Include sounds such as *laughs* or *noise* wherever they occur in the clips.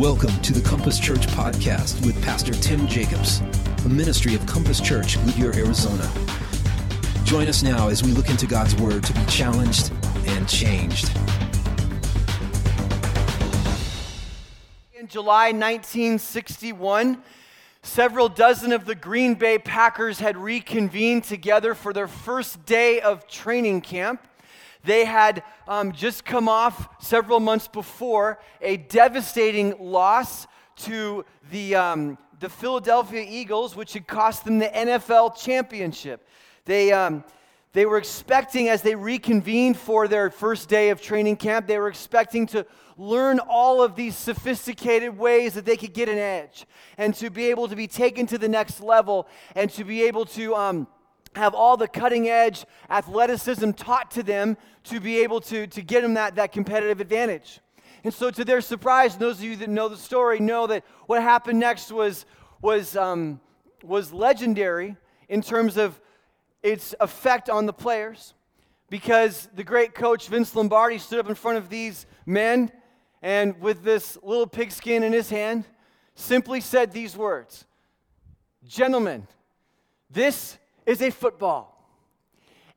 Welcome to the Compass Church podcast with Pastor Tim Jacobs, a ministry of Compass Church, Goodyear, Arizona. Join us now as we look into God's Word to be challenged and changed. In July 1961, several dozen of the Green Bay Packers had reconvened together for their first day of training camp. They had um, just come off several months before a devastating loss to the, um, the Philadelphia Eagles, which had cost them the NFL championship. They, um, they were expecting, as they reconvened for their first day of training camp, they were expecting to learn all of these sophisticated ways that they could get an edge and to be able to be taken to the next level and to be able to. Um, have all the cutting edge athleticism taught to them to be able to, to get them that, that competitive advantage. And so, to their surprise, those of you that know the story know that what happened next was, was, um, was legendary in terms of its effect on the players because the great coach Vince Lombardi stood up in front of these men and, with this little pigskin in his hand, simply said these words Gentlemen, this is a football.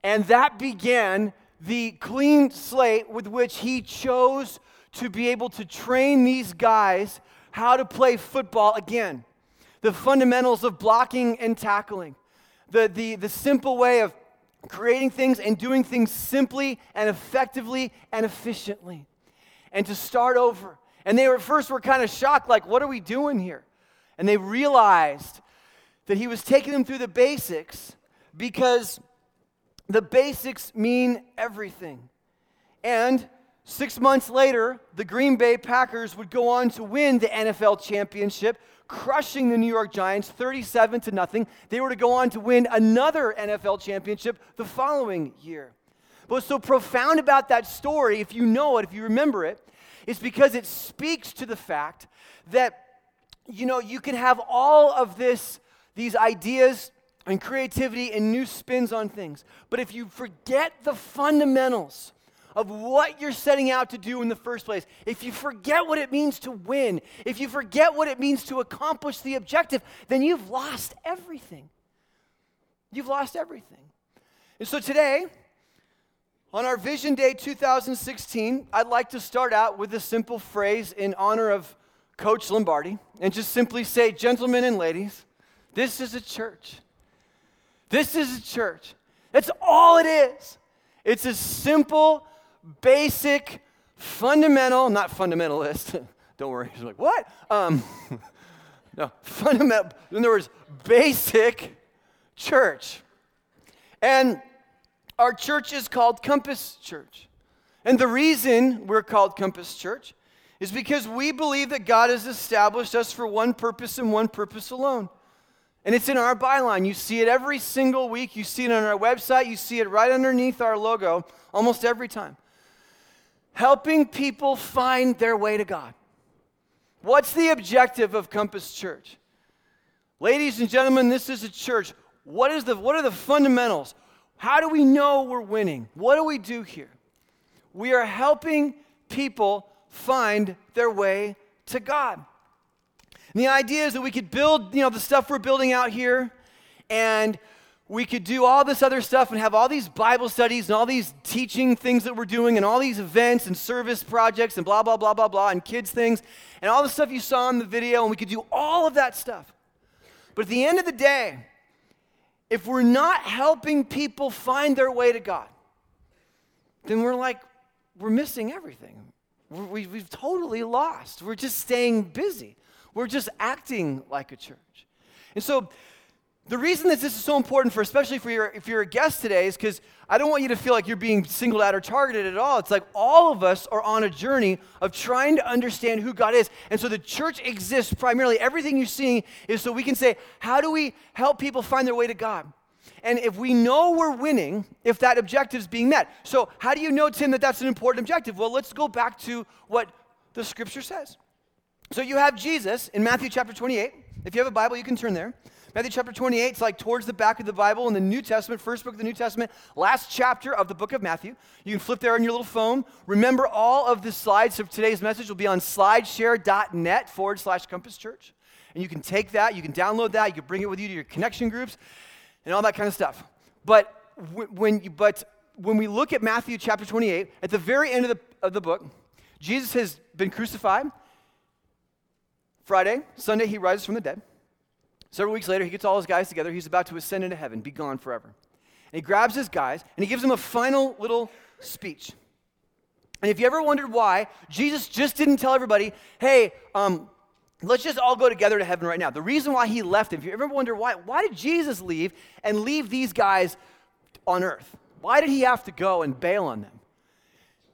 And that began the clean slate with which he chose to be able to train these guys how to play football again. The fundamentals of blocking and tackling, the, the, the simple way of creating things and doing things simply and effectively and efficiently. And to start over. And they were first were kind of shocked, like, what are we doing here? And they realized that he was taking them through the basics because the basics mean everything. And six months later, the Green Bay Packers would go on to win the NFL championship, crushing the New York Giants 37 to nothing. They were to go on to win another NFL championship the following year. But what's so profound about that story, if you know it, if you remember it, is because it speaks to the fact that you know you can have all of this these ideas and creativity and new spins on things. But if you forget the fundamentals of what you're setting out to do in the first place, if you forget what it means to win, if you forget what it means to accomplish the objective, then you've lost everything. You've lost everything. And so today, on our Vision Day 2016, I'd like to start out with a simple phrase in honor of Coach Lombardi and just simply say, Gentlemen and ladies, this is a church this is a church. That's all it is. It's a simple, basic, fundamental, not fundamentalist. *laughs* Don't worry. He's like, what? Um, *laughs* no, fundamental, in other words, basic church. And our church is called Compass Church. And the reason we're called Compass Church is because we believe that God has established us for one purpose and one purpose alone. And it's in our byline. You see it every single week. You see it on our website. You see it right underneath our logo almost every time. Helping people find their way to God. What's the objective of Compass Church? Ladies and gentlemen, this is a church. What, is the, what are the fundamentals? How do we know we're winning? What do we do here? We are helping people find their way to God. And the idea is that we could build, you know, the stuff we're building out here, and we could do all this other stuff and have all these Bible studies and all these teaching things that we're doing and all these events and service projects and blah, blah, blah, blah, blah, and kids things and all the stuff you saw in the video, and we could do all of that stuff. But at the end of the day, if we're not helping people find their way to God, then we're like, we're missing everything. we have totally lost. We're just staying busy. We're just acting like a church. And so the reason that this is so important for, especially for your, if you're a guest today, is because I don't want you to feel like you're being singled out or targeted at all. It's like all of us are on a journey of trying to understand who God is. And so the church exists primarily, everything you're seeing is so we can say, how do we help people find their way to God? And if we know we're winning, if that objective is being met. So, how do you know, Tim, that that's an important objective? Well, let's go back to what the scripture says. So you have Jesus in Matthew chapter 28. If you have a Bible, you can turn there. Matthew chapter 28, it's like towards the back of the Bible in the New Testament, first book of the New Testament, last chapter of the book of Matthew. You can flip there on your little phone. Remember, all of the slides of today's message will be on slideshare.net forward slash compass church. And you can take that, you can download that, you can bring it with you to your connection groups and all that kind of stuff. But when, you, but when we look at Matthew chapter 28, at the very end of the, of the book, Jesus has been crucified. Friday, Sunday, he rises from the dead. Several weeks later, he gets all his guys together. He's about to ascend into heaven, be gone forever. And he grabs his guys and he gives them a final little speech. And if you ever wondered why, Jesus just didn't tell everybody, hey, um, let's just all go together to heaven right now. The reason why he left, if you ever wonder why, why did Jesus leave and leave these guys on earth? Why did he have to go and bail on them?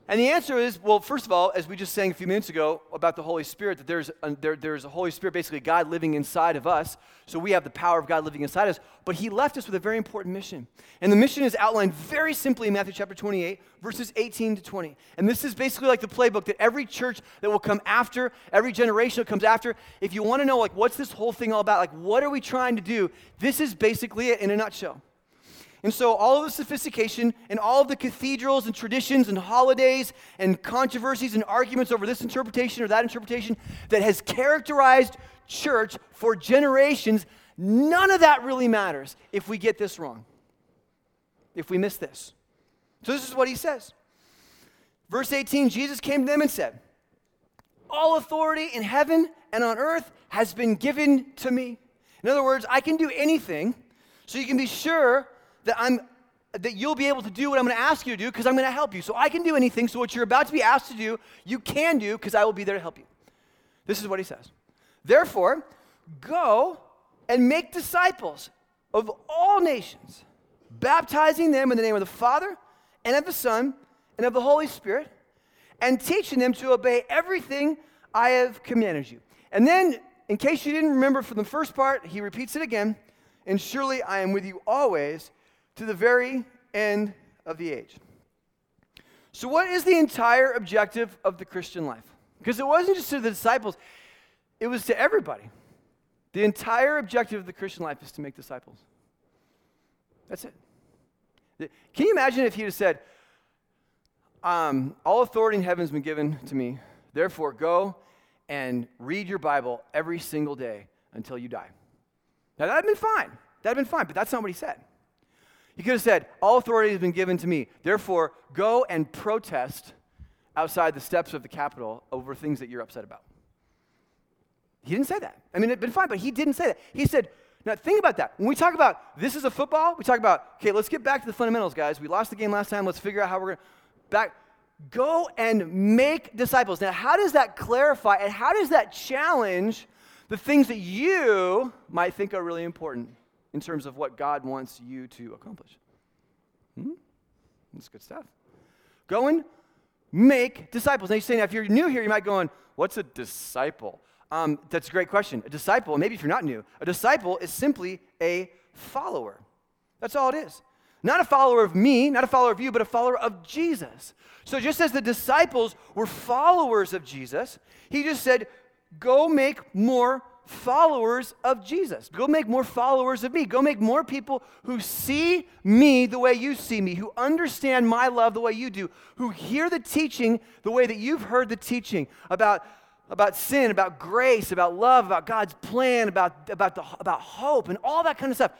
And the answer is well, first of all, as we just sang a few minutes ago about the Holy Spirit, that there's a, there, there's a Holy Spirit, basically God living inside of us. So we have the power of God living inside us. But He left us with a very important mission. And the mission is outlined very simply in Matthew chapter 28, verses 18 to 20. And this is basically like the playbook that every church that will come after, every generation that comes after, if you want to know, like, what's this whole thing all about? Like, what are we trying to do? This is basically it in a nutshell. And so, all of the sophistication and all of the cathedrals and traditions and holidays and controversies and arguments over this interpretation or that interpretation that has characterized church for generations, none of that really matters if we get this wrong, if we miss this. So, this is what he says. Verse 18 Jesus came to them and said, All authority in heaven and on earth has been given to me. In other words, I can do anything, so you can be sure that I'm that you'll be able to do what I'm going to ask you to do because I'm going to help you. So I can do anything. So what you're about to be asked to do, you can do because I will be there to help you. This is what he says. Therefore, go and make disciples of all nations, baptizing them in the name of the Father and of the Son and of the Holy Spirit, and teaching them to obey everything I have commanded you. And then, in case you didn't remember from the first part, he repeats it again. And surely I am with you always to the very end of the age. So, what is the entire objective of the Christian life? Because it wasn't just to the disciples, it was to everybody. The entire objective of the Christian life is to make disciples. That's it. Can you imagine if he had said, um, All authority in heaven has been given to me, therefore go and read your Bible every single day until you die? Now, that'd been fine. That'd been fine, but that's not what he said. He could have said, All authority has been given to me. Therefore, go and protest outside the steps of the Capitol over things that you're upset about. He didn't say that. I mean, it'd been fine, but he didn't say that. He said, now think about that. When we talk about this is a football, we talk about, okay, let's get back to the fundamentals, guys. We lost the game last time. Let's figure out how we're going to back. Go and make disciples. Now, how does that clarify and how does that challenge the things that you might think are really important? In terms of what God wants you to accomplish. Hmm? That's good stuff. Go and make disciples. Now you're saying, if you're new here, you might go on, what's a disciple? Um, that's a great question. A disciple, maybe if you're not new, a disciple is simply a follower. That's all it is. Not a follower of me, not a follower of you, but a follower of Jesus. So just as the disciples were followers of Jesus, he just said, go make more followers of Jesus. Go make more followers of me. Go make more people who see me the way you see me, who understand my love the way you do, who hear the teaching the way that you've heard the teaching about, about sin, about grace, about love, about God's plan, about, about, the, about hope, and all that kind of stuff.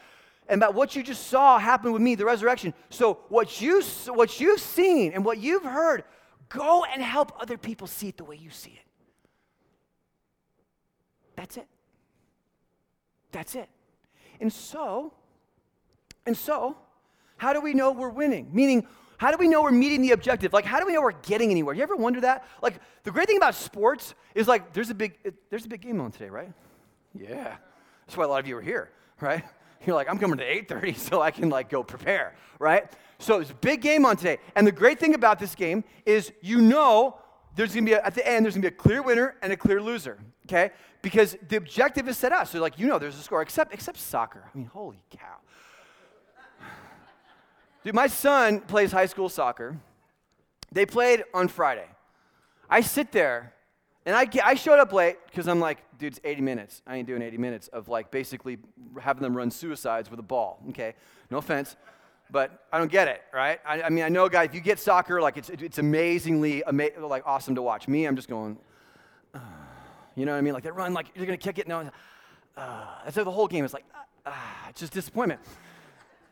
And about what you just saw happen with me, the resurrection. So, what, you, what you've seen and what you've heard, go and help other people see it the way you see it. That's it. That's it. And so, and so, how do we know we're winning? Meaning, how do we know we're meeting the objective? Like, how do we know we're getting anywhere? You ever wonder that? Like, the great thing about sports is like, there's a big, there's a big game on today, right? Yeah. That's why a lot of you are here, right? You're like, I'm coming to 8:30 *laughs* so I can like go prepare, right? So it's a big game on today. And the great thing about this game is you know there's gonna be a, at the end, there's gonna be a clear winner and a clear loser, okay? Because the objective is set up. So, like, you know, there's a score, except, except soccer. I mean, holy cow. *sighs* Dude, my son plays high school soccer. They played on Friday. I sit there And I, I showed up late because I'm like, dude, it's 80 minutes. I ain't doing 80 minutes of like basically having them run suicides with a ball. Okay, no offense, but I don't get it, right? I, I mean, I know, guys, if you get soccer, like it's, it's amazingly ama- like awesome to watch. Me, I'm just going, *sighs* uh, you know what I mean? Like they run, like you're gonna kick it. No, uh, that's how the whole game. is like, uh, it's just disappointment.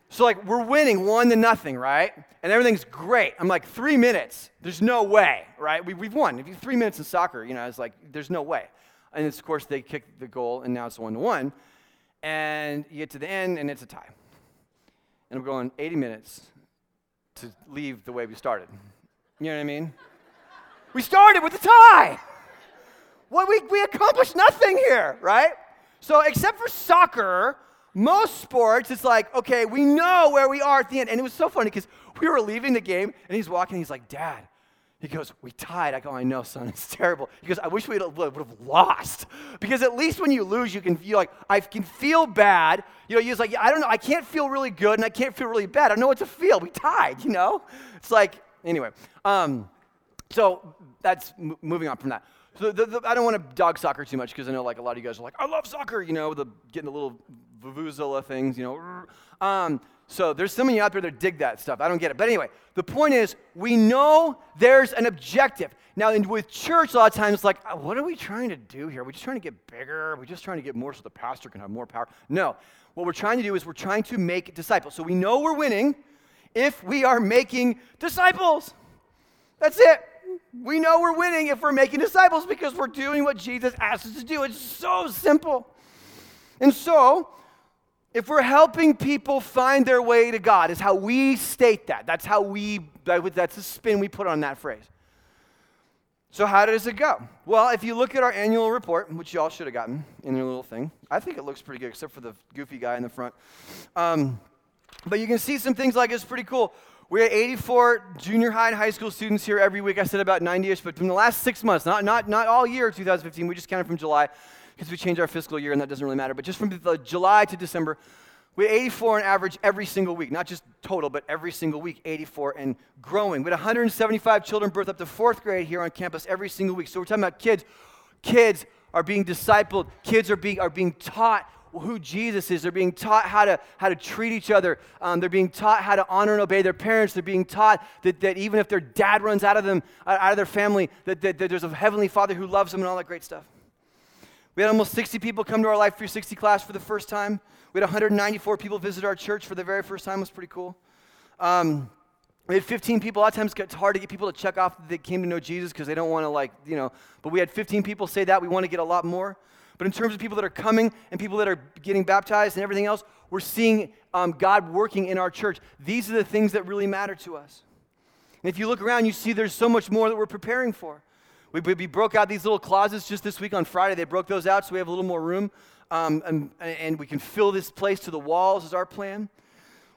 So like we're winning one to nothing, right? And everything's great. I'm like three minutes. There's no way, right? We, we've won. If you three minutes in soccer, you know, it's like there's no way. And of course they kick the goal, and now it's one to one. And you get to the end, and it's a tie. And I'm going 80 minutes to leave the way we started. You know what I mean? We started with a tie. What we, we accomplished nothing here, right? So except for soccer, most sports, it's like, okay, we know where we are at the end. And it was so funny because we were leaving the game and he's walking, he's like, Dad, he goes, We tied. I go, I know, son, it's terrible. He goes, I wish we would have lost. Because at least when you lose, you can feel like, I can feel bad. You know, he's like, I don't know, I can't feel really good and I can't feel really bad. I know what to feel. We tied, you know? It's like, anyway. Um, so that's m- moving on from that. So the, the, I don't want to dog soccer too much because I know like a lot of you guys are like, I love soccer, you know, the getting the little vuvuzela things, you know. Um, so there's some of you out there that dig that stuff. I don't get it. But anyway, the point is, we know there's an objective. Now, in, with church, a lot of times, like, uh, what are we trying to do here? Are we just trying to get bigger? Are we just trying to get more so the pastor can have more power? No. What we're trying to do is we're trying to make disciples. So we know we're winning if we are making disciples. That's it. We know we're winning if we're making disciples because we're doing what Jesus asked us to do. It's so simple. And so, if we're helping people find their way to God, is how we state that. That's how we, that's the spin we put on that phrase. So, how does it go? Well, if you look at our annual report, which y'all should have gotten in your little thing, I think it looks pretty good, except for the goofy guy in the front. Um, but you can see some things like it's pretty cool. We had 84 junior high and high school students here every week. I said about 90ish, but from the last six months, not, not, not all year 2015, we just counted from July because we changed our fiscal year and that doesn't really matter. But just from July to December, we had 84 on average every single week, not just total, but every single week, 84 and growing. We had 175 children birth up to fourth grade here on campus every single week. So we're talking about kids. Kids are being discipled, kids are being, are being taught who Jesus is. They're being taught how to, how to treat each other. Um, they're being taught how to honor and obey their parents. They're being taught that, that even if their dad runs out of them, out of their family, that, that, that there's a heavenly father who loves them and all that great stuff. We had almost 60 people come to our Life 360 class for the first time. We had 194 people visit our church for the very first time. It was pretty cool. Um, we had 15 people. A lot of times it's hard to get people to check off that they came to know Jesus because they don't want to, like, you know, but we had 15 people say that. We want to get a lot more. But in terms of people that are coming and people that are getting baptized and everything else, we're seeing um, God working in our church. These are the things that really matter to us. And if you look around, you see there's so much more that we're preparing for. We, we broke out these little closets just this week on Friday. They broke those out so we have a little more room. Um, and, and we can fill this place to the walls, is our plan.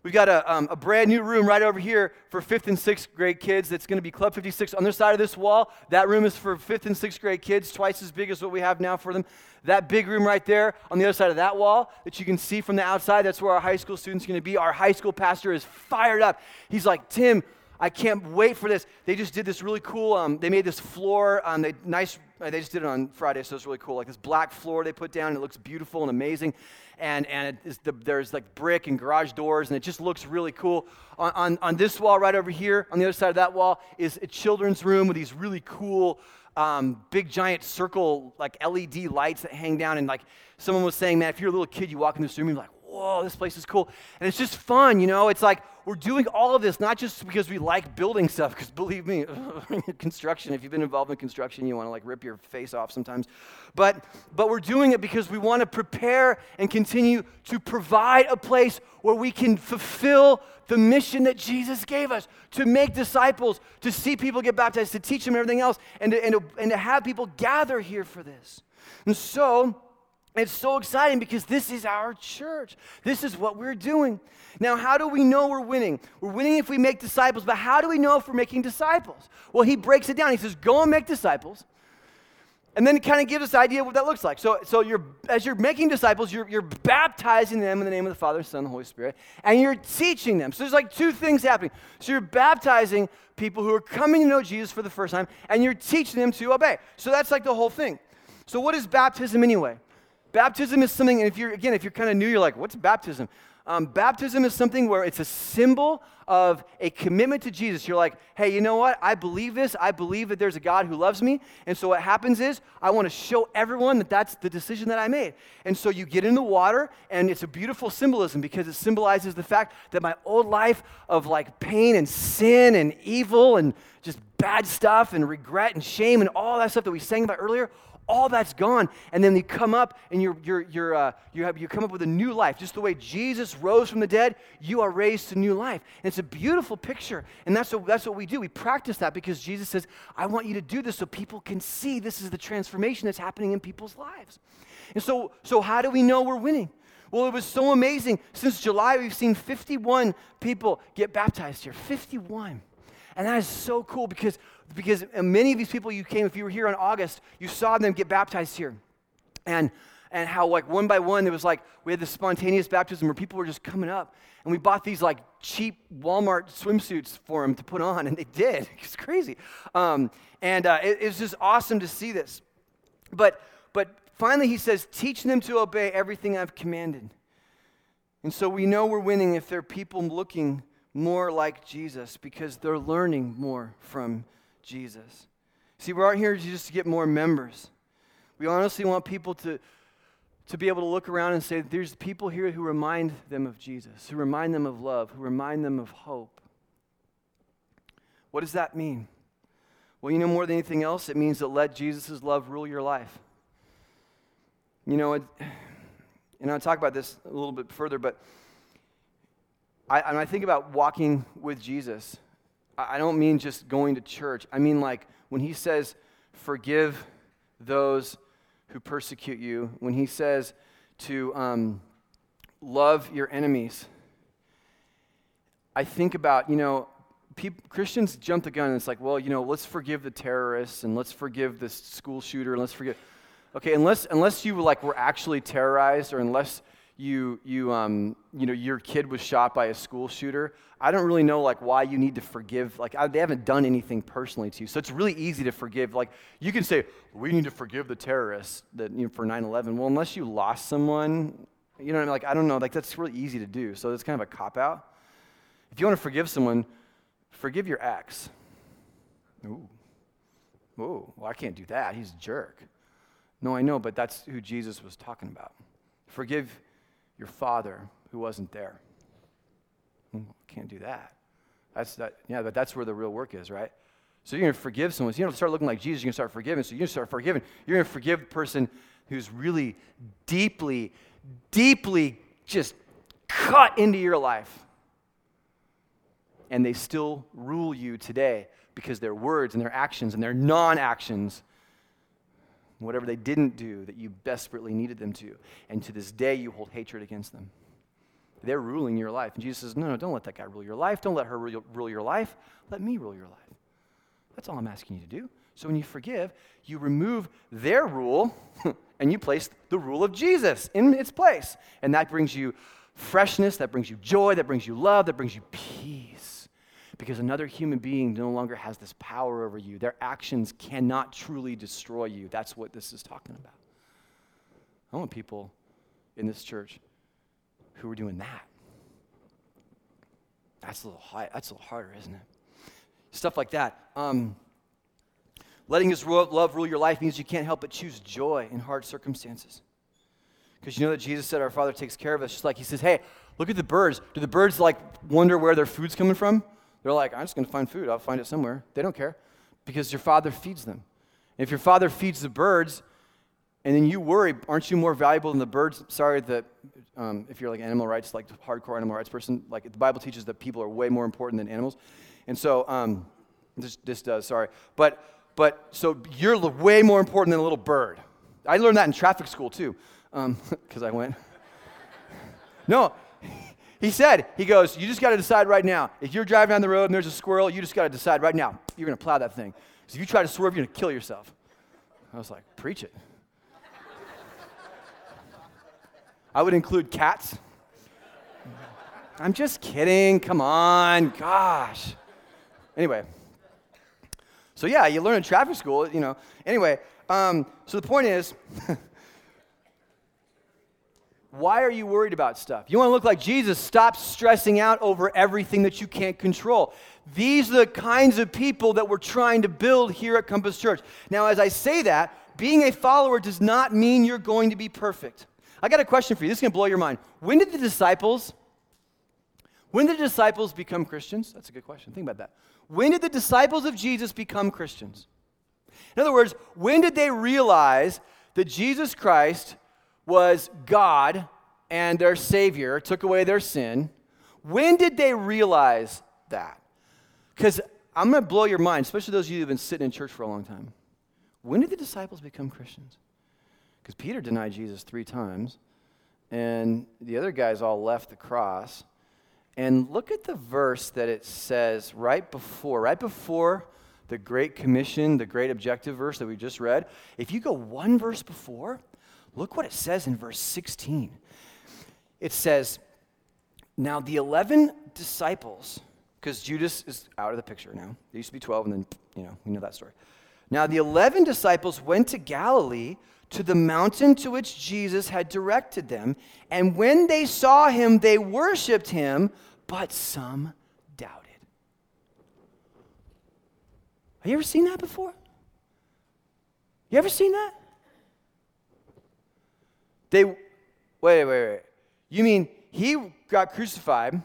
We've got a, um, a brand new room right over here for fifth and sixth grade kids that's going to be Club 56 on the side of this wall. That room is for fifth and sixth grade kids, twice as big as what we have now for them. That big room right there on the other side of that wall that you can see from the outside, that's where our high school students are going to be. Our high school pastor is fired up. He's like, Tim, I can't wait for this. They just did this really cool, um, they made this floor, um, they, nice, uh, they just did it on Friday, so it's really cool. Like this black floor they put down, and it looks beautiful and amazing and, and the, there's like brick and garage doors, and it just looks really cool. On, on, on, this wall right over here, on the other side of that wall, is a children's room with these really cool, um, big giant circle like LED lights that hang down. And like someone was saying, man, if you're a little kid, you walk in this room, you're like, whoa, this place is cool. And it's just fun, you know? It's like we're doing all of this not just because we like building stuff, because believe me, *laughs* construction, if you've been involved in construction, you want to like rip your face off sometimes. But, but we're doing it because we want to prepare and continue to provide a place where we can fulfill the mission that Jesus gave us to make disciples, to see people get baptized, to teach them everything else, and to, and to, and to have people gather here for this. And so, it's so exciting because this is our church. This is what we're doing. Now, how do we know we're winning? We're winning if we make disciples, but how do we know if we're making disciples? Well, he breaks it down. He says, Go and make disciples. And then it kind of gives us an idea of what that looks like. So, so you're, as you're making disciples, you're, you're baptizing them in the name of the Father, Son, and the Holy Spirit, and you're teaching them. So there's like two things happening. So you're baptizing people who are coming to know Jesus for the first time, and you're teaching them to obey. So that's like the whole thing. So what is baptism anyway? Baptism is something, and if you're, again, if you're kind of new, you're like, what's baptism? Um, baptism is something where it's a symbol of a commitment to Jesus. You're like, hey, you know what? I believe this. I believe that there's a God who loves me. And so what happens is, I want to show everyone that that's the decision that I made. And so you get in the water, and it's a beautiful symbolism because it symbolizes the fact that my old life of like pain and sin and evil and just bad stuff and regret and shame and all that stuff that we sang about earlier all that's gone. And then you come up and you're, you're, you're, uh, you, have, you come up with a new life. Just the way Jesus rose from the dead, you are raised to new life. And it's a beautiful picture. And that's what, that's what we do. We practice that because Jesus says, I want you to do this so people can see this is the transformation that's happening in people's lives. And so, so how do we know we're winning? Well, it was so amazing. Since July, we've seen 51 people get baptized here. 51. And that is so cool because, because many of these people you came, if you were here in August, you saw them get baptized here. And, and how, like, one by one, there was like, we had this spontaneous baptism where people were just coming up. And we bought these, like, cheap Walmart swimsuits for them to put on, and they did. *laughs* It's crazy. Um, and uh, it, was just awesome to see this. But, but finally, he says, teach them to obey everything I've commanded. And so we know we're winning if there are people looking more like Jesus because they're learning more from Jesus. See, we aren't here just to get more members. We honestly want people to, to be able to look around and say, there's people here who remind them of Jesus, who remind them of love, who remind them of hope. What does that mean? Well, you know, more than anything else, it means that let Jesus' love rule your life. You know, it, and I'll talk about this a little bit further, but I, and I think about walking with Jesus, I don't mean just going to church. I mean, like, when he says, forgive those who persecute you, when he says to um, love your enemies, I think about, you know, Christians jump the gun and it's like, well, you know, let's forgive the terrorists and let's forgive this school shooter and let's forgive. Okay, unless, unless you like were actually terrorized or unless you, you, um, you know, your kid was shot by a school shooter, I don't really know like why you need to forgive. Like I, they haven't done anything personally to you, so it's really easy to forgive. Like you can say we need to forgive the terrorists that you know, for 9/11. Well, unless you lost someone, you know, what I mean? like I don't know, like that's really easy to do. So it's kind of a cop out. If you want to forgive someone, forgive your ex. Ooh, ooh, well I can't do that. He's a jerk. No, I know, but that's who Jesus was talking about. Forgive your father who wasn't there. Hmm, can't do that. That's that, yeah, but that's where the real work is, right? So you're going to forgive someone. So you don't start looking like Jesus, you're going to start forgiving. So you're going to start forgiving. You're going to forgive the person who's really deeply, deeply just cut into your life. And they still rule you today because their words and their actions and their non actions whatever they didn't do that you desperately needed them to. And to this day, you hold hatred against them. They're ruling your life. And Jesus says, No, no, don't let that guy rule your life. Don't let her rule your life. Let me rule your life. That's all I'm asking you to do. So when you forgive, you remove their rule *laughs* and you place the rule of Jesus in its place. And that brings you freshness, that brings you joy, that brings you love, that brings you peace because another human being no longer has this power over you. Their actions cannot truly destroy you. That's what this is talking about. I want people in this church who are doing that. That's a little high, that's a little harder, isn't it? Stuff like that. Um, letting His love rule your life means you can't help but choose joy in hard circumstances. Because you know that Jesus said our Father takes care of us, just like He says, hey, look at the birds. Do the birds like wonder where their food's coming from? They're like, I'm just going to find food. I'll find it somewhere. They don't care because your father feeds them. And if your father feeds the birds and then you worry, aren't you more valuable than the birds? Sorry that um, if you're like animal rights, like hardcore animal rights person, like the Bible teaches that people are way more important than animals. And so um, this, this does, sorry. But, but so you're way more important than a little bird. I learned that in traffic school too, because um, *laughs* I went. *laughs* no, he said, he goes, you just got to decide right now. If you're driving down the road and there's a squirrel, you just got to decide right now. You're going to plow that thing. Because if you try to swerve, you're going to kill yourself. I was like, preach it. I would include cats. I'm just kidding. Come on. Gosh. Anyway. So, yeah, you learn in traffic school, you know. Anyway, um, so the point is *laughs* why are you worried about stuff? You want to look like Jesus? Stop stressing out over everything that you can't control. These are the kinds of people that we're trying to build here at Compass Church. Now, as I say that, being a follower does not mean you're going to be perfect. I got a question for you. This is going to blow your mind. When did the disciples when did the disciples become Christians? That's a good question. Think about that. When did the disciples of Jesus become Christians? In other words, when did they realize that Jesus Christ was God and their Savior, took away their sin. When did they realize that? Because I'm going to blow your mind, especially those of you who have been sitting in church for a long time. When did the disciples become Christians? Because Peter denied Jesus three times, and the other guys all left the cross. And look at the verse that it says right before, right before the Great Commission, the great objective verse that we just read. If you go one verse before, Look what it says in verse 16. It says, Now the 11 disciples, because Judas is out of the picture now. There used to be 12, and then, you know, we know that story. Now the 11 disciples went to Galilee to the mountain to which Jesus had directed them. And when they saw him, they worshiped him, but some doubted. Have you ever seen that before? You ever seen that? They, wait, wait, wait. You mean he got crucified?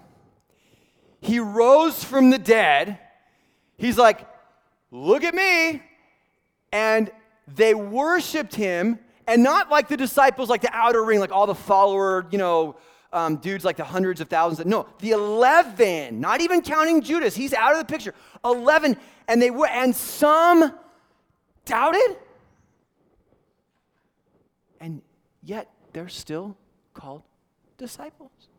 He rose from the dead. He's like, look at me. And they worshiped him, and not like the disciples, like the outer ring, like all the follower, you know, um, dudes, like the hundreds of thousands. No, the 11, not even counting Judas. He's out of the picture. 11, and they were, and some doubted. And yet they're still called disciples.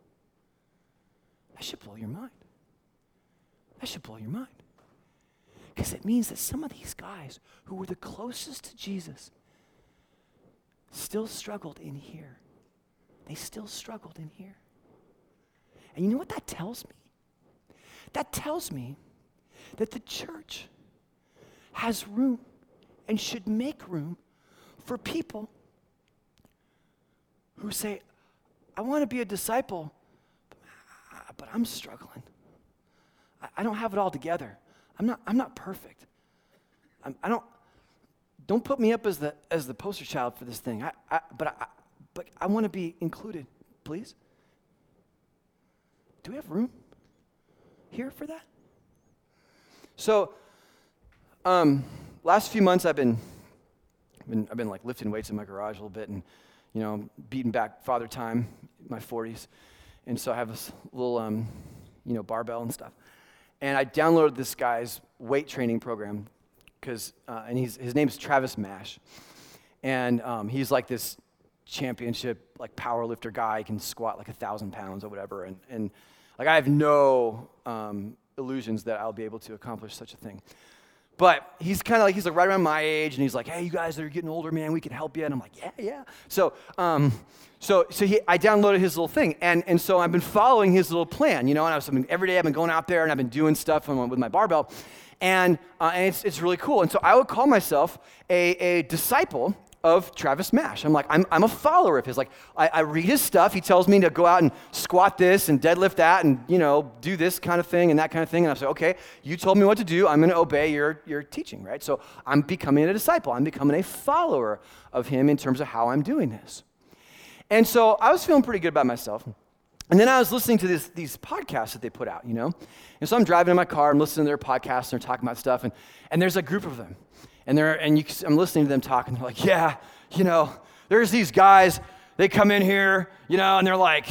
That should blow your mind. That should blow your mind. Because it means that some of these guys who were the closest to Jesus still struggled in here. They still struggled in here. And you know what that tells me? That tells me that the church has room and should make room for people who say, I want to be a disciple, but I'm struggling. I don't have it all together. I'm not, I'm not perfect. I'm, I don't, don't put me up as the, as the poster child for this thing. I, I, but, I, but I want to be included, please. Do we have room here for that? So, um, last few months I've been, I've been, I've been like lifting weights in my garage a little bit, and you know, beating back father time, my 40s. And so I have this little, um, you know, barbell and stuff. And I downloaded this guy's weight training program because, uh, and he's, his name's Travis Mash. And um, he's like this championship, like power lifter guy. He can squat like a thousand pounds or whatever. And, and like I have no um, illusions that I'll be able to accomplish such a thing. But he's kind of like, he's like right around my age, and he's like, hey, you guys are getting older, man, we can help you. And I'm like, yeah, yeah. So, um, so, so he, I downloaded his little thing, and, and so I've been following his little plan, you know, and I was, I mean, every day I've been going out there and I've been doing stuff with my barbell, and, uh, and it's, it's really cool. And so I would call myself a, a disciple of Travis Mash. I'm like, I'm, I'm a follower of his. Like, I, I, read his stuff. He tells me to go out and squat this and deadlift that and, you know, do this kind of thing and that kind of thing. And I say, okay, you told me what to do. I'm going to obey your, your teaching, right? So I'm becoming a disciple. I'm becoming a follower of him in terms of how I'm doing this. And so I was feeling pretty good about myself. And then I was listening to this, these podcasts that they put out, you know? And so I'm driving in my car, I'm listening to their podcasts, and they're talking about stuff, and, and there's a group of them and they're and you, I'm listening to them talking. And they're like, yeah, you know, there's these guys. They come in here, you know, and they're like,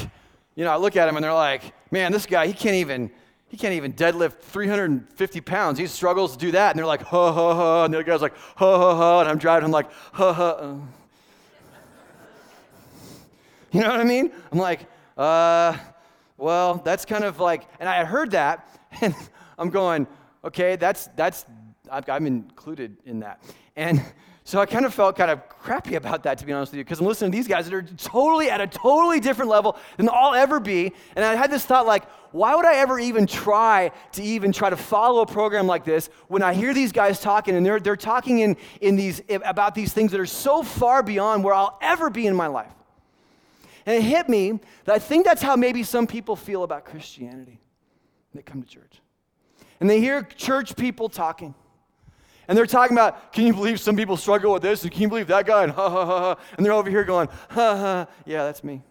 you know, I look at them and they're like, man, this guy, he can't even. He can't even deadlift 350 pounds. He struggles to do that. And they're like, ha, ha, ha. And the other guy's like, ha, ha, ha. And I'm driving, I'm like, ha, ha. Uh. *laughs* You know what I mean? I'm like, uh, well, that's kind of like, and I heard that, *laughs* and I'm going, okay, that's, that's I'm included in that. And So I kind of felt kind of crappy about that, to be honest with you, because I'm listening to these guys that are totally at a totally different level than I'll ever be. And I had this thought like, why would I ever even try to even try to follow a program like this when I hear these guys talking and they're, they're talking in, in these, about these things that are so far beyond where I'll ever be in my life? And it hit me that I think that's how maybe some people feel about Christianity. They come to church. And they hear church people talking. And they're talking about, can you believe some people struggle with this? And can you believe that guy? And ha ha ha ha. And they're over here going, ha ha, yeah, that's me.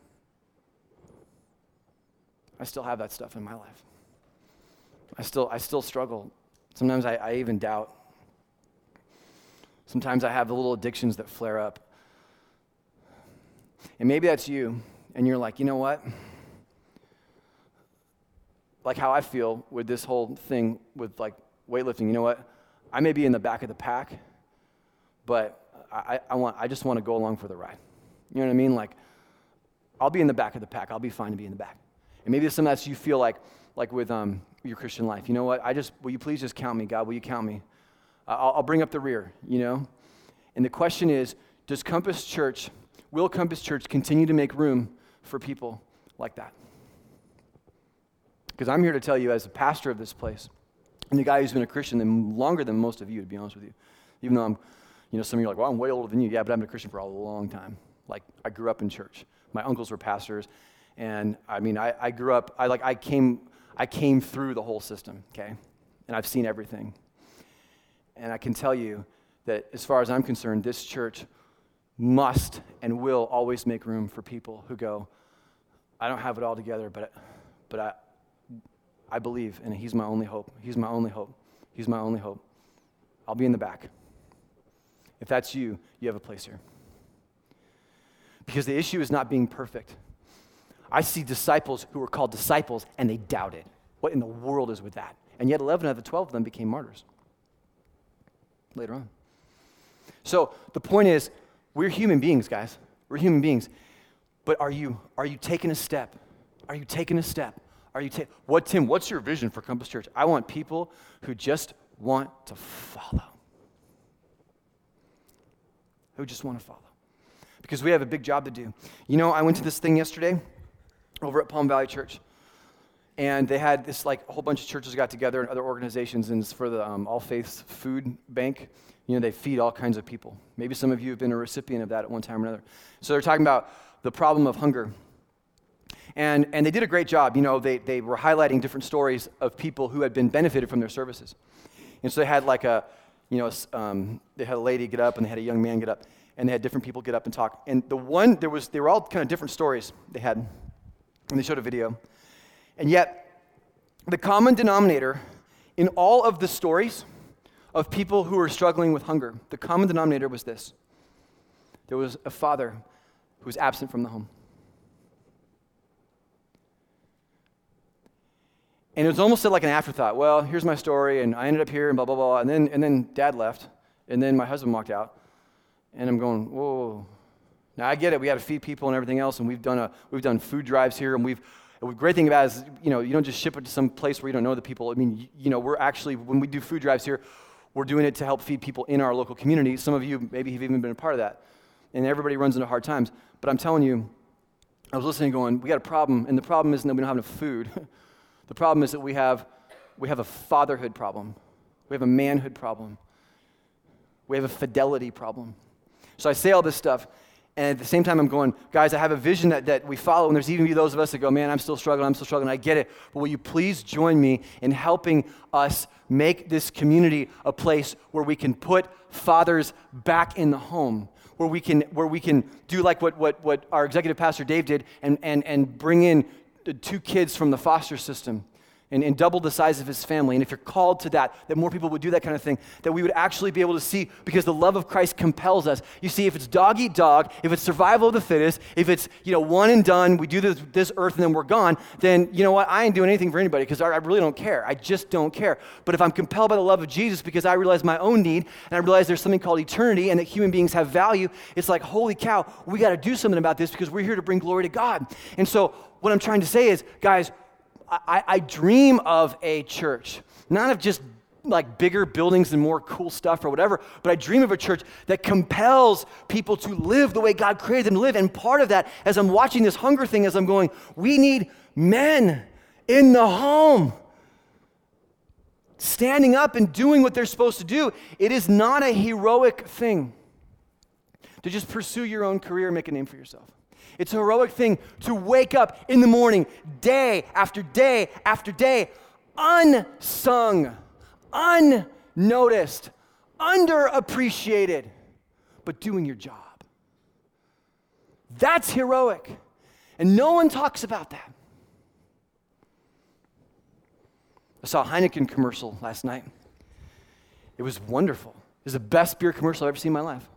I still have that stuff in my life. I still, I still struggle. Sometimes I, I even doubt. Sometimes I have the little addictions that flare up. And maybe that's you, and you're like, you know what? Like how I feel with this whole thing with like weightlifting, you know what? I may be in the back of the pack, but I, I, want, I just want to go along for the ride. You know what I mean? Like, I'll be in the back of the pack. I'll be fine to be in the back. And maybe some of that you feel like, like with um, your Christian life. You know what? I just, will you please just count me, God? Will you count me? I'll, I'll bring up the rear, you know? And the question is, does Compass Church, will Compass Church continue to make room for people like that? Because I'm here to tell you, as a pastor of this place, and the guy who's been a Christian longer than most of you, to be honest with you. Even though I'm, you know, some of you are like, well, I'm way older than you. Yeah, but I've been a Christian for a long time. Like, I grew up in church. My uncles were pastors. And I mean, I, I grew up, I like, I came, I came through the whole system, okay? And I've seen everything. And I can tell you that as far as I'm concerned, this church must and will always make room for people who go, I don't have it all together, but, but I, I believe, and He's my only hope. He's my only hope. He's my only hope. I'll be in the back. If that's you, you have a place here. Because the issue is not being perfect. I see disciples who were called disciples and they doubted. What in the world is with that? And yet 11 out of the 12 of them became martyrs later on. So the point is, we're human beings, guys. We're human beings. But are you, are you taking a step? Are you taking a step are you ta- what Tim, what's your vision for Compass Church? I want people who just want to follow. Who just want to follow. Because we have a big job to do. You know, I went to this thing yesterday over at Palm Valley Church. And they had this like a whole bunch of churches got together and other organizations, and it's for the um, All Faiths Food Bank. You know, they feed all kinds of people. Maybe some of you have been a recipient of that at one time or another. So they're talking about the problem of hunger and, and they did a great job. You know, they, they were highlighting different stories of people who had been benefited from their services. And so they had like a, you know, um, they had a lady get up and they had a young man get up and they had different people get up and talk. And the one, there was, they were all kind of different stories they had. And they showed a video. And yet, the common denominator in all of the stories of people who were struggling with hunger, the common denominator was this there was a father who was absent from the home. And it was almost like an afterthought. Well, here's my story, and I ended up here, and blah, blah, blah. And then, and then dad left, and then my husband walked out. And I'm going, whoa. Now, I get it. We got to feed people and everything else, and we've done, a, we've done food drives here, and we've, the great thing about it is, you know, you don't just ship it to some place where you don't know the people. I mean, you know, we're actually, when we do food drives here, we're doing it to help feed people in our local community. Some of you maybe have even been a part of that. And everybody runs into hard times. But I'm telling you, I was listening going, we got a problem, and the problem isn't that we don't have enough food. *laughs* The problem is that we have, we have a fatherhood problem, we have a manhood problem, we have a fidelity problem. So I say all this stuff, and at the same time, I'm going, guys, I have a vision that, that we follow, and there's even those of us that go, man, I'm still struggling, I'm still struggling, I get it. But will you please join me in helping us make this community a place where we can put fathers back in the home? Where we can, where we can do like what, what, what our executive pastor Dave did and, and, and bring in two kids from the foster system and, and double the size of his family. And if you're called to that, that more people would do that kind of thing, that we would actually be able to see because the love of Christ compels us. You see, if it's dog eat dog, if it's survival of the fittest, if it's, you know, one and done, we do this, this earth and then we're gone, then you know what? I ain't doing anything for anybody because I, I really don't care. I just don't care. But if I'm compelled by the love of Jesus because I realize my own need and I realize there's something called eternity and that human beings have value, it's like, holy cow, we got to do something about this because we're here to bring glory to God. And so, what I'm trying to say is, guys, I, I dream of a church, not of just like bigger buildings and more cool stuff or whatever, but I dream of a church that compels people to live the way God created them to live. And part of that, as I'm watching this hunger thing, as I'm going, we need men in the home standing up and doing what they're supposed to do. It is not a heroic thing to just pursue your own career and make a name for yourself. It's a heroic thing to wake up in the morning, day after day after day, unsung, unnoticed, underappreciated, but doing your job. That's heroic. And no one talks about that. I saw a Heineken commercial last night. It was wonderful. It was the best beer commercial I've ever seen in my life.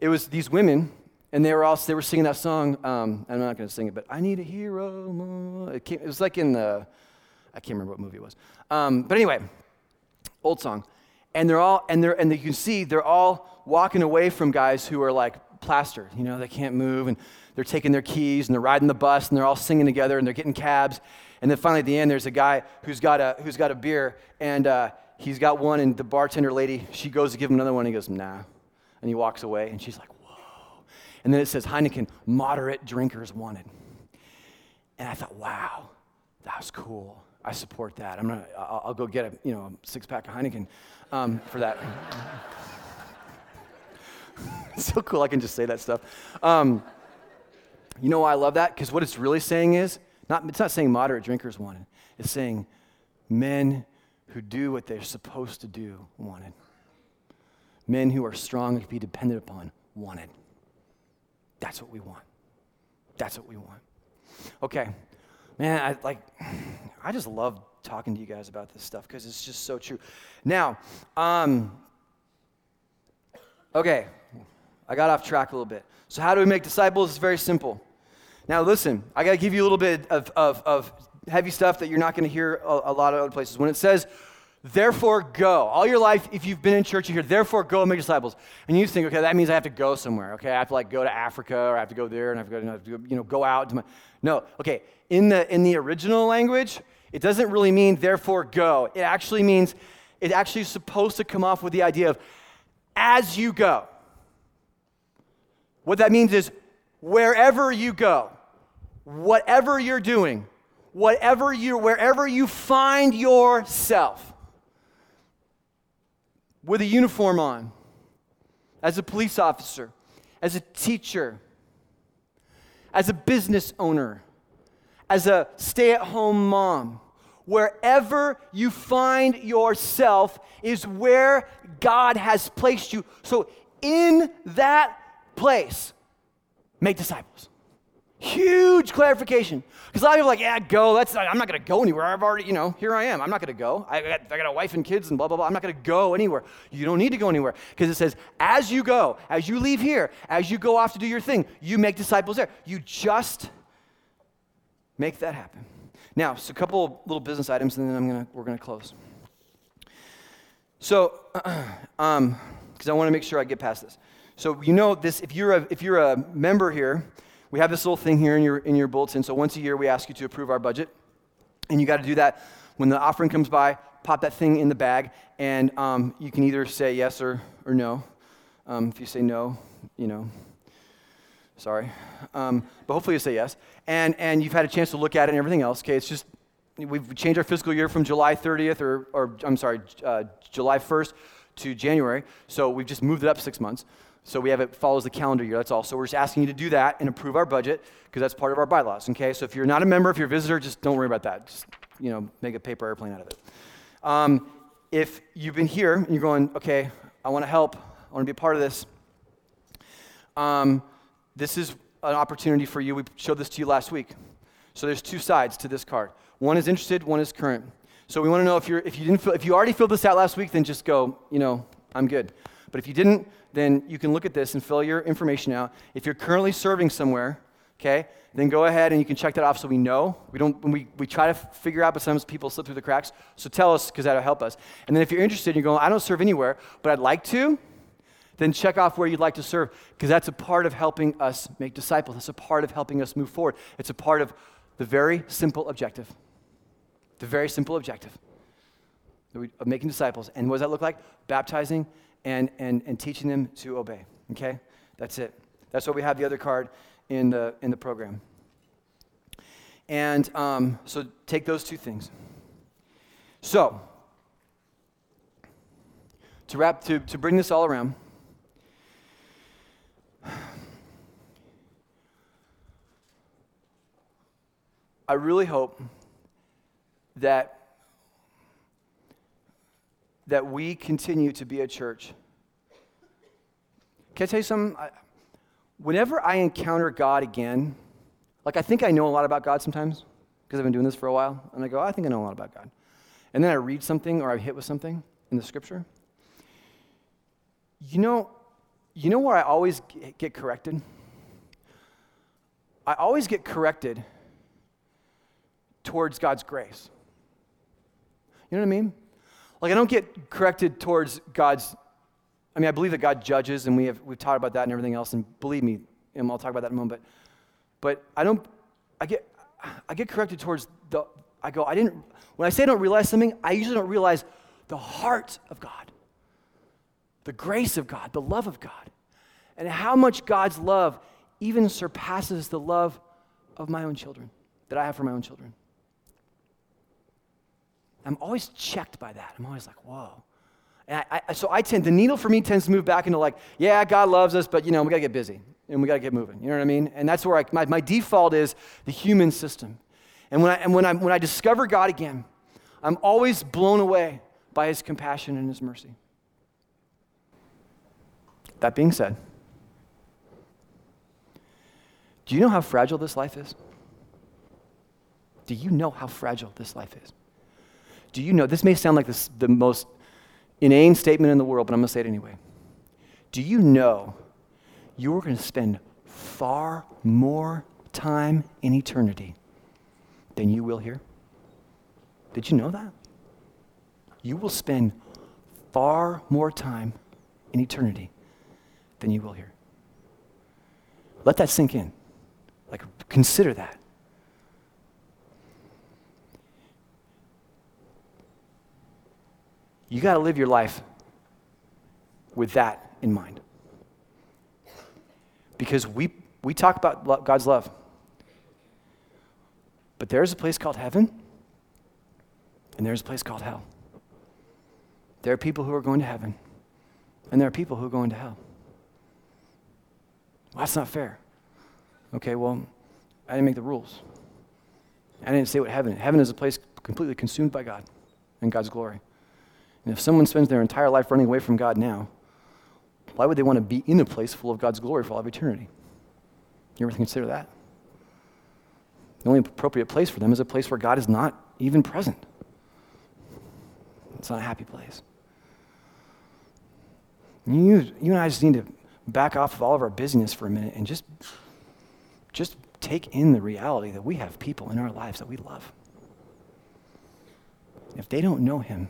It was these women, and they were all they were singing that song. Um, I'm not going to sing it, but I need a hero. It, came, it, was like in the I can't remember what movie it was. Um, but anyway, old song, and they're all and they're and you can see they're all walking away from guys who are like plastered. You know, they can't move, and they're taking their keys and they're riding the bus, and they're all singing together, and they're getting cabs. And then finally at the end, there's a guy who's got a, who's got a beer, and uh, he's got one, and the bartender lady, she goes to give him another one, and he goes, nah. And he walks away, and she's like. And then it says, Heineken, moderate drinkers wanted. And I thought, wow, that was cool. I support that. I'm gonna, I'll, I'll go get a, you know, six pack of Heineken um, for that. *laughs* so cool. I can just say that stuff. Um, you know why I love that? Because what it's really saying is not, it's not saying moderate drinkers wanted, it's saying men who do what they're supposed to do wanted. Men who are strong and can be depended upon wanted. That's what we want. That's what we want. Okay, man, I like, *sighs* I just love talking to you guys about this stuff because it's just so true. Now, um, okay, I got off track a little bit. So, how do we make disciples? It's very simple. Now, listen, I got to give you a little bit of, of, of heavy stuff that you're not going to hear a, a, lot of other places. When it says, therefore go, all your life, if you've been in church, you hear, therefore go and make disciples. And you think, okay, that means I have to go somewhere. Okay, I have to like go to Africa or I have to go there and I have to go, to, you know, go out. To my... No, okay, in the, in the original language, it doesn't really mean therefore go. It actually means, it actually is supposed to come off with the idea of as you go. What that means is wherever you go, whatever you're doing, whatever you wherever you find yourself with a uniform on, as a police officer, as a teacher, as a business owner, as a stay-at-home mom, wherever you find yourself is where God has placed you. So in that place, make disciples. Huge clarification. Because a lot of people are like, yeah, go. That's I'm not going to go anywhere. I've already, you know, here I am. I'm not going to go. I got, I got a wife and kids and blah, blah, blah. I'm not going to go anywhere. You don't need to go anywhere. Because it says, as you go, as you leave here, as you go off to do your thing, you make disciples there. You just make that happen. Now, so a couple little business items, and then I'm gonna, we're going to close. So, because *clears throat* um, I want to make sure I get past this. So you know this, if you're a, if you're a member here, we have this little thing here in your, in your bulletin. So once a year, we ask you to approve our budget. And you got to do that when the offering comes by, pop that thing in the bag, and um, you can either say yes or, or no. Um, if you say no, you know, sorry. Um, but hopefully you say yes. And, and you've had a chance to look at it and everything else. Okay, it's just, we've changed our fiscal year from July 30th, or, or I'm sorry, uh, July 1st to January. So we've just moved it up six months. So we have it follows the calendar year. That's all. So we're just asking you to do that and approve our budget because that's part of our bylaws. Okay. So if you're not a member, if you're a visitor, just don't worry about that. Just you know, make a paper airplane out of it. Um, if you've been here and you're going, okay, I want to help. I want to be a part of this. Um, this is an opportunity for you. We showed this to you last week. So there's two sides to this card. One is interested. One is current. So we want to know if you're if you didn't fill, if you already filled this out last week, then just go. You know, I'm good. But if you didn't, then you can look at this and fill your information out. If you're currently serving somewhere, okay, then go ahead and you can check that off so we know. We don't we, we try to figure out, but sometimes people slip through the cracks. So tell us because that'll help us. And then if you're interested, and you're going, I don't serve anywhere, but I'd like to, then check off where you'd like to serve because that's a part of helping us make disciples. It's a part of helping us move forward. It's a part of the very simple objective. The very simple objective of making disciples. And what does that look like? Baptizing and, and, and teaching them to obey. Okay? That's it. That's what we have the other card in the, in the program. And um, so take those two things. So, to wrap, to, to bring this all around, I really hope that that we continue to be a church. Can I tell you something? Whenever I encounter God again, like I think I know a lot about God sometimes because I've been doing this for a while, and I go, I think I know a lot about God. And then I read something or I hit with something in the scripture. You know, you know where I always get corrected? I always get corrected towards God's grace. You know what I mean? Like, I don't get corrected towards God's. I mean, I believe that God judges, and we have, we've taught about that and everything else, and believe me, and I'll talk about that in a moment. But, but I don't, I get, I get corrected towards the, I go, I didn't, when I say I don't realize something, I usually don't realize the heart of God, the grace of God, the love of God, and how much God's love even surpasses the love of my own children, that I have for my own children. I'm always checked by that. I'm always like, whoa. I, I, so I tend, the needle for me tends to move back into like, yeah, God loves us, but you know, we gotta get busy and we gotta get moving. You know what I mean? And that's where I, my, my default is the human system. And when I, and when I, when I discover God again, I'm always blown away by his compassion and his mercy. That being said, do you know how fragile this life is? Do you know how fragile this life is? Do you know, this may sound like this, the most inane statement in the world, but I'm going to say it anyway. Do you know you are going to spend far more time in eternity than you will here? Did you know that? You will spend far more time in eternity than you will here. Let that sink in. Like, consider that. You got to live your life with that in mind. Because we, we talk about God's love, but there's a place called heaven, and there's a place called hell. There are people who are going to heaven, and there are people who are going to hell. Well, that's not fair. Okay, well, I didn't make the rules. I didn't say what heaven. Heaven is a place completely consumed by God and God's glory. And if someone spends their entire life running away from God now, why would they want to be in a place full of God's glory for all of eternity? You ever consider that? The only appropriate place for them is a place where God is not even present. It's not a happy place. You, you and I just need to back off of all of our busyness for a minute and just, just take in the reality that we have people in our lives that we love. If they don't know Him,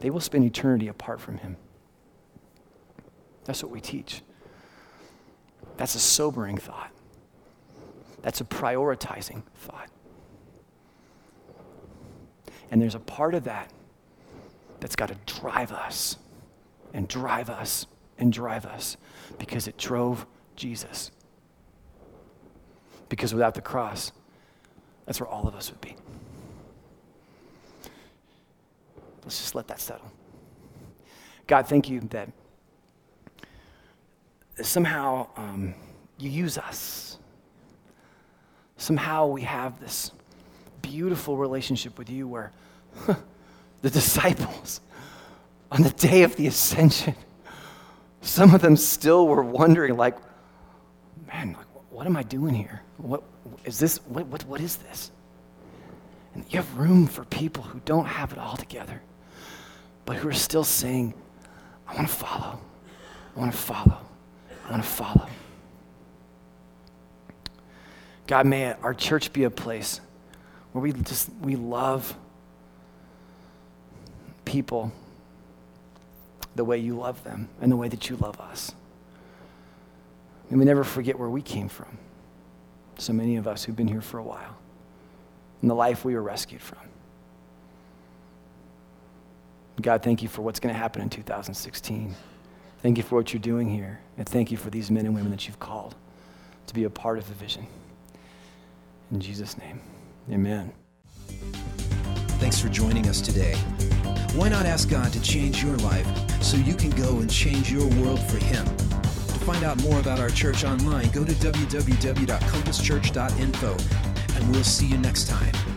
they will spend eternity apart from Him. That's what we teach. That's a sobering thought. That's a prioritizing thought. And there's a part of that that's got to drive us and drive us and drive us because it drove Jesus. Because without the cross, that's where all of us would be. Let's just let that settle. God, thank you that somehow um, you use us. Somehow we have this beautiful relationship with you where the disciples, on the day of the ascension, some of them still were wondering, like, man, what am I doing here? What is this? What, what, what is this? And you have room for people who don't have it all together but who are still saying, I want to follow. I want to follow. I want to follow. God, may our church be a place where we just we love people the way you love them and the way that you love us. And we never forget where we came from. So many of us who've been here for a while and the life we were rescued from. God, thank you for what's going to happen in 2016. Thank you for what you're doing here. And thank you for these men and women that you've called to be a part of the vision. In Jesus' name, amen. Thanks for joining us today. Why not ask God to change your life so you can go and change your world for Him? To find out more about our church online, go to www.compasschurch.info, and we'll see you next time.